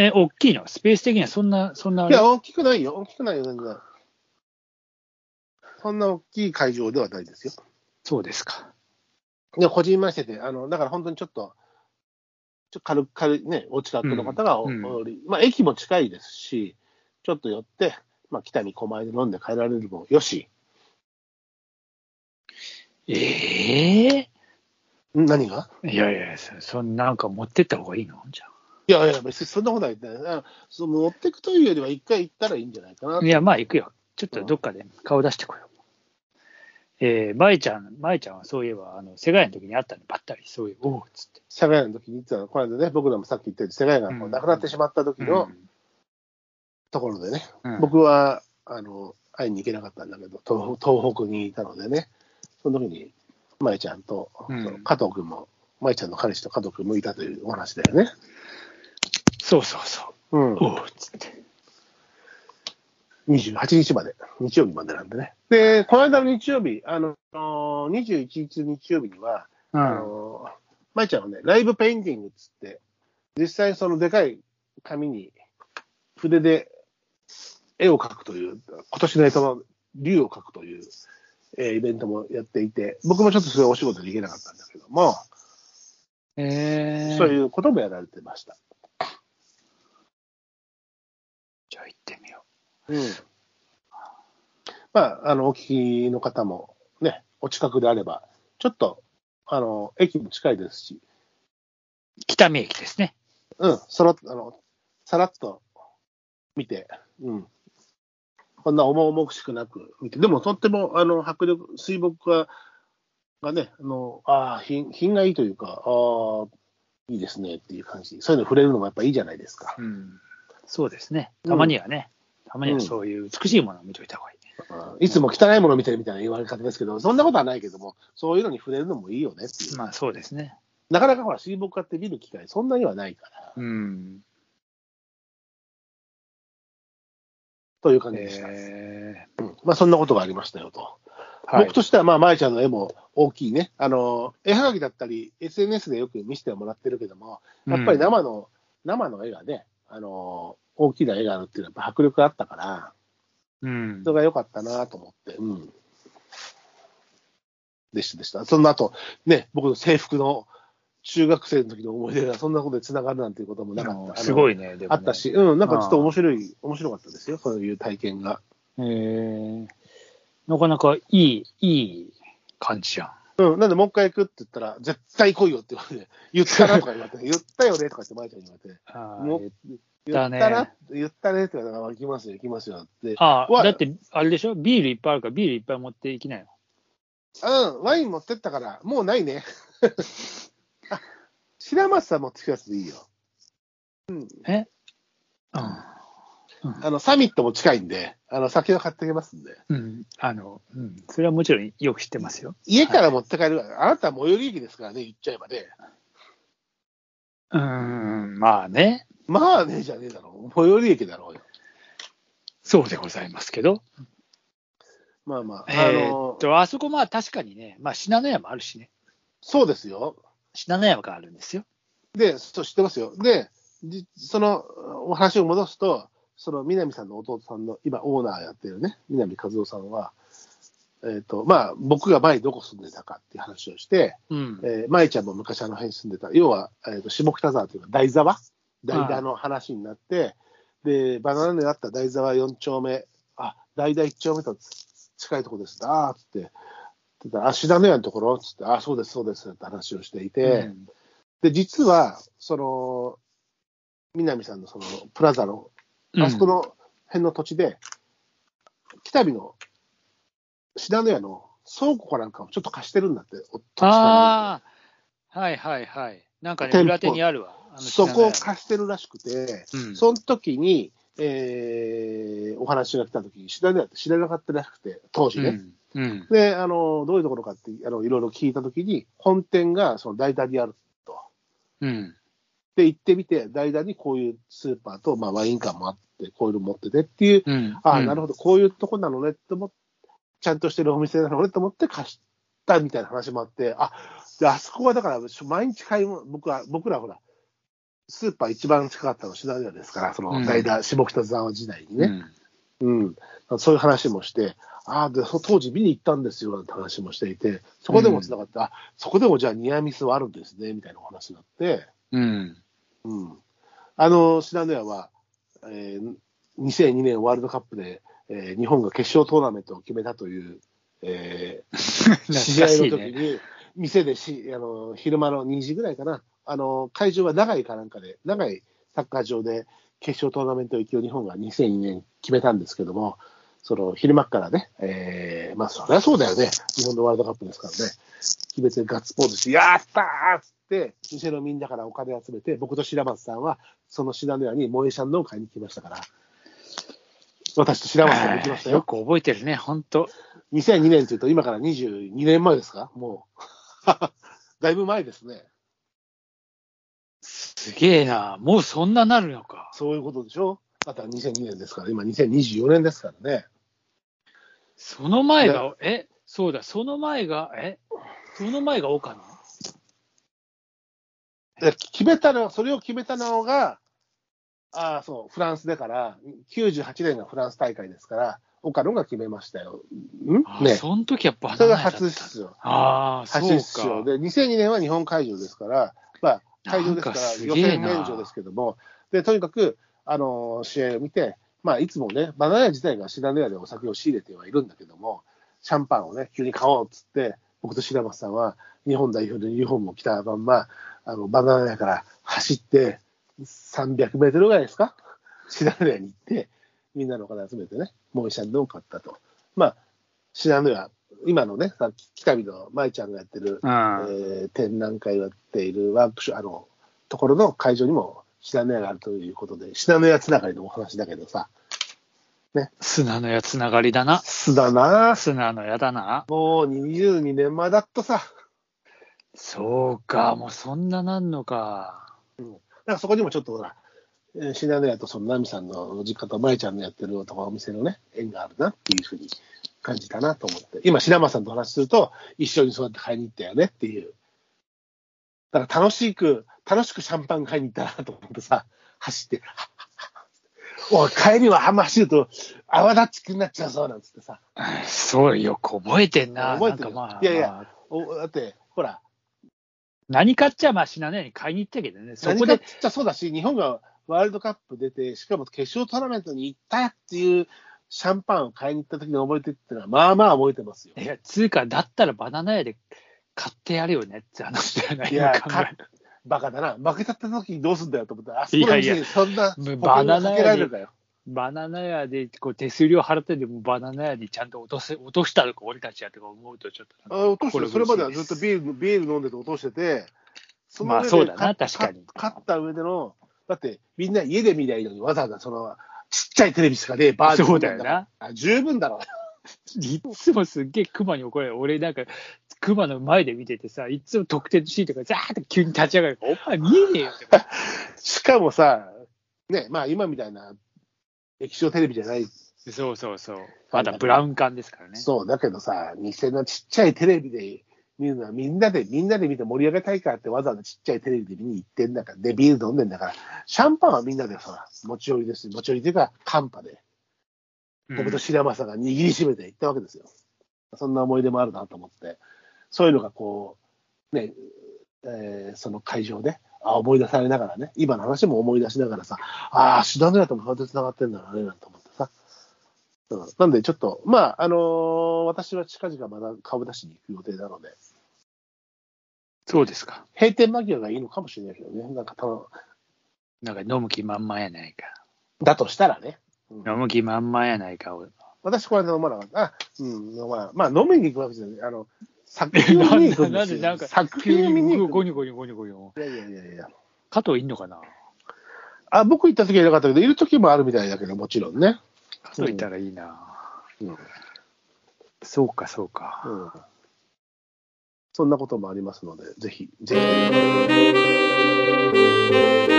え、大きいの？スペース的にはそんな、そんなあれ？いや、大きくないよ。大きくないよ、全然。そんな大きい会場ではないですよ。そうですか。で、こじんましてて、あの、だから本当にちょっと、ちょっと軽く、軽いね、お近くの方がお、うんおりまあ、駅も近いですし、ちょっと寄って、まあ、北に狛江で飲んで帰られるもよし、ええん何が？いやいや、そそんなんか持ってった方がいいの？じゃいやいや、別にそんなことないそう持ってくというよりは、一回行ったらいいんじゃないかなあ。いや、まあ行くよ。ちょっとどっかで顔出してこよう。えー、舞ちゃん、舞ちゃんはそういえば、あの、世界の時にあったの、ばったり、そういう、おおっつって。世界の時に言ってたの、この間ね、僕らもさっき言ったように、世界がこうなくなってしまった時のところでね、うん僕は、あの、会いに行けなかったんだけど、東東北にいたのでね、その時に、舞ちゃんと、加藤君も、舞ちゃんの彼氏と加藤君もいたというお話だよね。そうそうそう。うん。おつって。28日まで、日曜日までなんでね。で、この間の日曜日、あの、21日日曜日には、うん。あの、舞ちゃんはね、ライブペインティングっつって、実際そのでかい紙に筆で絵を描くという、今年の干支の竜を描くという、えーイベントもやっていて、僕もちょっとそれお仕事で行けなかったんだけども、えー、そういうこともやられてました。じゃあ行ってみようん。まあ、あの、お聞きの方もね、お近くであれば、ちょっと、あの、駅も近いですし、う。北見駅ですね。うん、そろあの、さらっと見て、うん。こんな重々しくなく見て、でもとっても、あの、迫力、水墨画がね、あの、ああ、品、品がいいというか、ああ、いいですねっていう感じ。そういうの触れるのもやっぱいいじゃないですか。うん。そうですね。たまにはね、たまにはそういう美しいものを見といた方がいい。うんいつも汚いものを見てるみたいな言われ方ですけど、そんなことはないけども、そういうのに触れるのもいいよねっていう。まあそうですね。なかなかほら、水墨画って見る機会そんなにはないから、うん。という感じでした。えうんまあ、そんなことがありましたよと。ー、はい僕。としては、まあ、舞ちゃんの絵も大きいね。あの、絵はがきだったり、SNS でよく見せてもらってるけども、やっぱり生の、生の絵がね、あの、大きな絵があるっていうのはやっぱ迫力があったから、うんそれが良かったなと思って、うん。でしたでした。その後、ね、僕の制服の中学生の時の思い出がそんなことで繋がるなんていうこともなかった。すごい。いね。でもねあったし、うん、なんかちょっと面白い、面白かったですよ、そういう体験が。えー、なかなかいい、いい感じじゃん。うん、なんでもう一回行くって言ったら、絶対来いよって言われて、言ったなとか言われて、言ったよねとかって、舞ちゃんに言われて、あもう言ったな、言ったねって言われたら、行きますよ、行きますよって。あわだって、あれでしょビールいっぱいあるから、ビールいっぱい持っていきなよ。うん、ワイン持ってったから、もうないね。あ、白松さん持ってきたやつでいいよ。うんえうん。あの、サミットも近いんで、あの、酒を買ってきますんで。うん。あの、うん。それはもちろんよく知ってますよ。家から持って帰る、あなたは最寄り駅ですからね、言っちゃえばね。うーん、まあね。まあね、じゃねえだろ。最寄り駅だろうよ。そうでございますけど。まあまあ、あえーのっと、あそこまあ確かにね、まあ信濃山あるしね。そうですよ。信濃山があるんですよ。で、そう知ってますよ。で、じそのお話を戻すと、その南さんの弟さんの、今オーナーやってるね、南和夫さんは、えっ、と、まあ、僕が前にどこ住んでたかっていう話をして、うん。えー、舞ちゃんも昔あの辺に住んでた、要は、えー、と下北沢というか台沢台沢の話になって、で、バナナにあった台沢4丁目、あ、台沢1丁目と近いところです。あーっつって、って言ったらあ、信濃屋のところ？っつって、あ、そうです、そうですって話をしていて、うん。で、実は、その、南さんのそのプラザの、あそこの辺の土地で、北見の信濃屋の倉庫かなんかをちょっと貸してるんだって、ああ、はいはいはい。なんかね、裏手にあるわ。そこを貸してるらしくて、山うん。その時に、えーお話が来た時に、信濃屋って知らなかったらしくて、当時ね。うん。うん。で、あの、どういうところかって、あの、いろいろ聞いた時に、本店がその代打にあると。うん。で、行ってみて、代打にこういうスーパーと、まあ、ワイン館もあって、こういうの持っててっていう、うん。ああ、なるほほど、こういうとこなのねって思って、ちゃんとしてるお店なのねと思って貸したみたいな話もあって、あ、であそこはだから、毎日買い物、僕は、僕らほら、スーパー一番近かったの品川ですから、そうん。の代打、下北沢時代にうね、ん。うん。そういう話もして、ああ、でそ当時見に行ったんですよなんて話もしていて、そこでもつながって、あそこでもじゃあニアミスはあるんですねみたいなお話になって、うん。うん、あの品川は、えー2002年ワールドカップで、えー日本が決勝トーナメントを決めたという、えー 試合の時ね。に、店でしあの昼間の2時ぐらいかな、あの会場は長いかなんかで、長いサッカー場で決勝トーナメント行きを日本が2002年決めたんですけども、その昼間っからね、えーまあ、そりゃそうだよね、日本のワールドカップですからね、決めてガッツポーズして、やったーっつって、店のみんなからお金集めて、僕と白松さんは、その品川に萌えシャンドンを買いに来ましたから、私と白松さんも行きましたよ。よく覚えてるね、本当2002年というと、今から22年前ですか、もう。だいぶ前ですね。すげえな。もうそんななるのか。そういうことでしょ？あとは2002年ですから、今2024年ですからね。その前が、え、そうだ、その前が、え、その前が岡野？で決めたの、それを決めたのが、ああ、そう、フランスだから、98年がフランス大会ですから、岡野が決めましたよ。ん？あね。その時はバナそれがナだった初出場。ああ、そう初出場か。で、2002年は日本会場ですから、まあ、会場ですから、予選免除ですけども、で、とにかく、あのー試合を見て、まあ、いつもね、バナナ屋自体がシナネ屋でお酒を仕入れてはいるんだけども、シャンパンをね、急に買おうっつって、僕と白松さんは、日本代表のユニフォームを着たまんま、あの、バナナ屋から走って、300メートルぐらいですか？シナネ屋に行って、みんなのお金集めてね、モーシャンドンを買ったと。まあ、シナネ屋、今のね、さっき北見の舞ちゃんがやってる、うん。えー展覧会をやっているワークショップ、あの、ところの会場にも信濃屋があるということで、信濃屋つながりのお話だけどさ、砂のやつながりだな。素だな砂のやだな。もう22年前だったさ。そうか、もうそんななんのか。だからそこにもちょっとほら、えー信濃屋とそのナミさんの実家と舞ちゃんのやってるとこお店のね、縁があるなっていうふうに感じたなと思って。今、白間さんと話すると、一緒にそうやって買いに行ったよねっていう。だから楽しく、楽しくシャンパン買いに行ったなと思ってさ、走って、おい、帰りはあんま走ると泡立ちくになっちゃうぞなんつってさ。そうよく覚えてんな。覚えてるまあ、いやいやまあおだって、ほら、何かっちゃまあ死なないように買いに行ったけどね。そこで何かっ、ちゃそうだし、日本がワールドカップ出て、しかも決勝トーナメントに行ったっていうシャンパンを買いに行った時に覚えてるっていうのは、まあまあ覚えてますよ。いや、つうか、だったらバナナ屋で買ってやるよねって話じゃないいや、バカだな。負けたった時にどうすんだよと思ったら、あそこの店にそんなもう保険がかけられるかよ。バナナ屋でこう手数料払ってでもバナナ屋にちゃんと落とせ落としたのか、俺たちやとか思うとちょっとあ落として、それまではずっとビールビール飲んでて落としてて、そまあ上でそうだな確かに勝った上での、だってみんな家で見りゃいいのにわざわざその、ちっちゃいテレビしかねえバーでそうだよな。あ十分だろ。いつもすっげえ熊に怒られる。俺なんか、熊の前で見ててさ、いつも特典シートがザーって急に立ち上がる。お前見えねえよって。しかもさ、ね、まあ今みたいな液晶テレビじゃない、そうそうそう。まだブラウン管ですからね。そうだけどさ、店のちっちゃいテレビで見るのはみんなで、みんなで見て盛り上げたいからってわざわざちっちゃいテレビで見に行ってんだから、で、ビール飲んでんだから、シャンパンはみんなでさ、持ち寄りです持ち寄りというか、カンパで、僕と白正が握りしめて行ったわけですよ。そんな思い出もあるなと思って、そういうのがこう、ね、えーその会場で、あ思い出されながらね、今の話も思い出しながらさ、ああ、シダネラとも顔で繋がってんだなね、なんて思ってさ。うん、なんでちょっと、まあ、あのー私は近々まだ顔出しに行く予定なので、そうですか。閉店間際がいいのかもしれないけどね、なんかたのなんか飲む気満々やないか。だとしたらね。うん飲む気満々やないか。俺私、これで飲まなかった。あ、うん、飲まなまあ、飲みに行くわけじゃない。あの、作品を見に行くんですよ。なんでなんか作急品を見にに行く ゴニゴニゴニゴニ。いやいやいやいや。加藤いんのかな？あ、僕行った時はいなかったけど、いる時もあるみたいだけど、もちろんね。加藤いたらいいな。うん。そうか、そうか。うん。そんなこともありますので、ぜひ、ぜひ。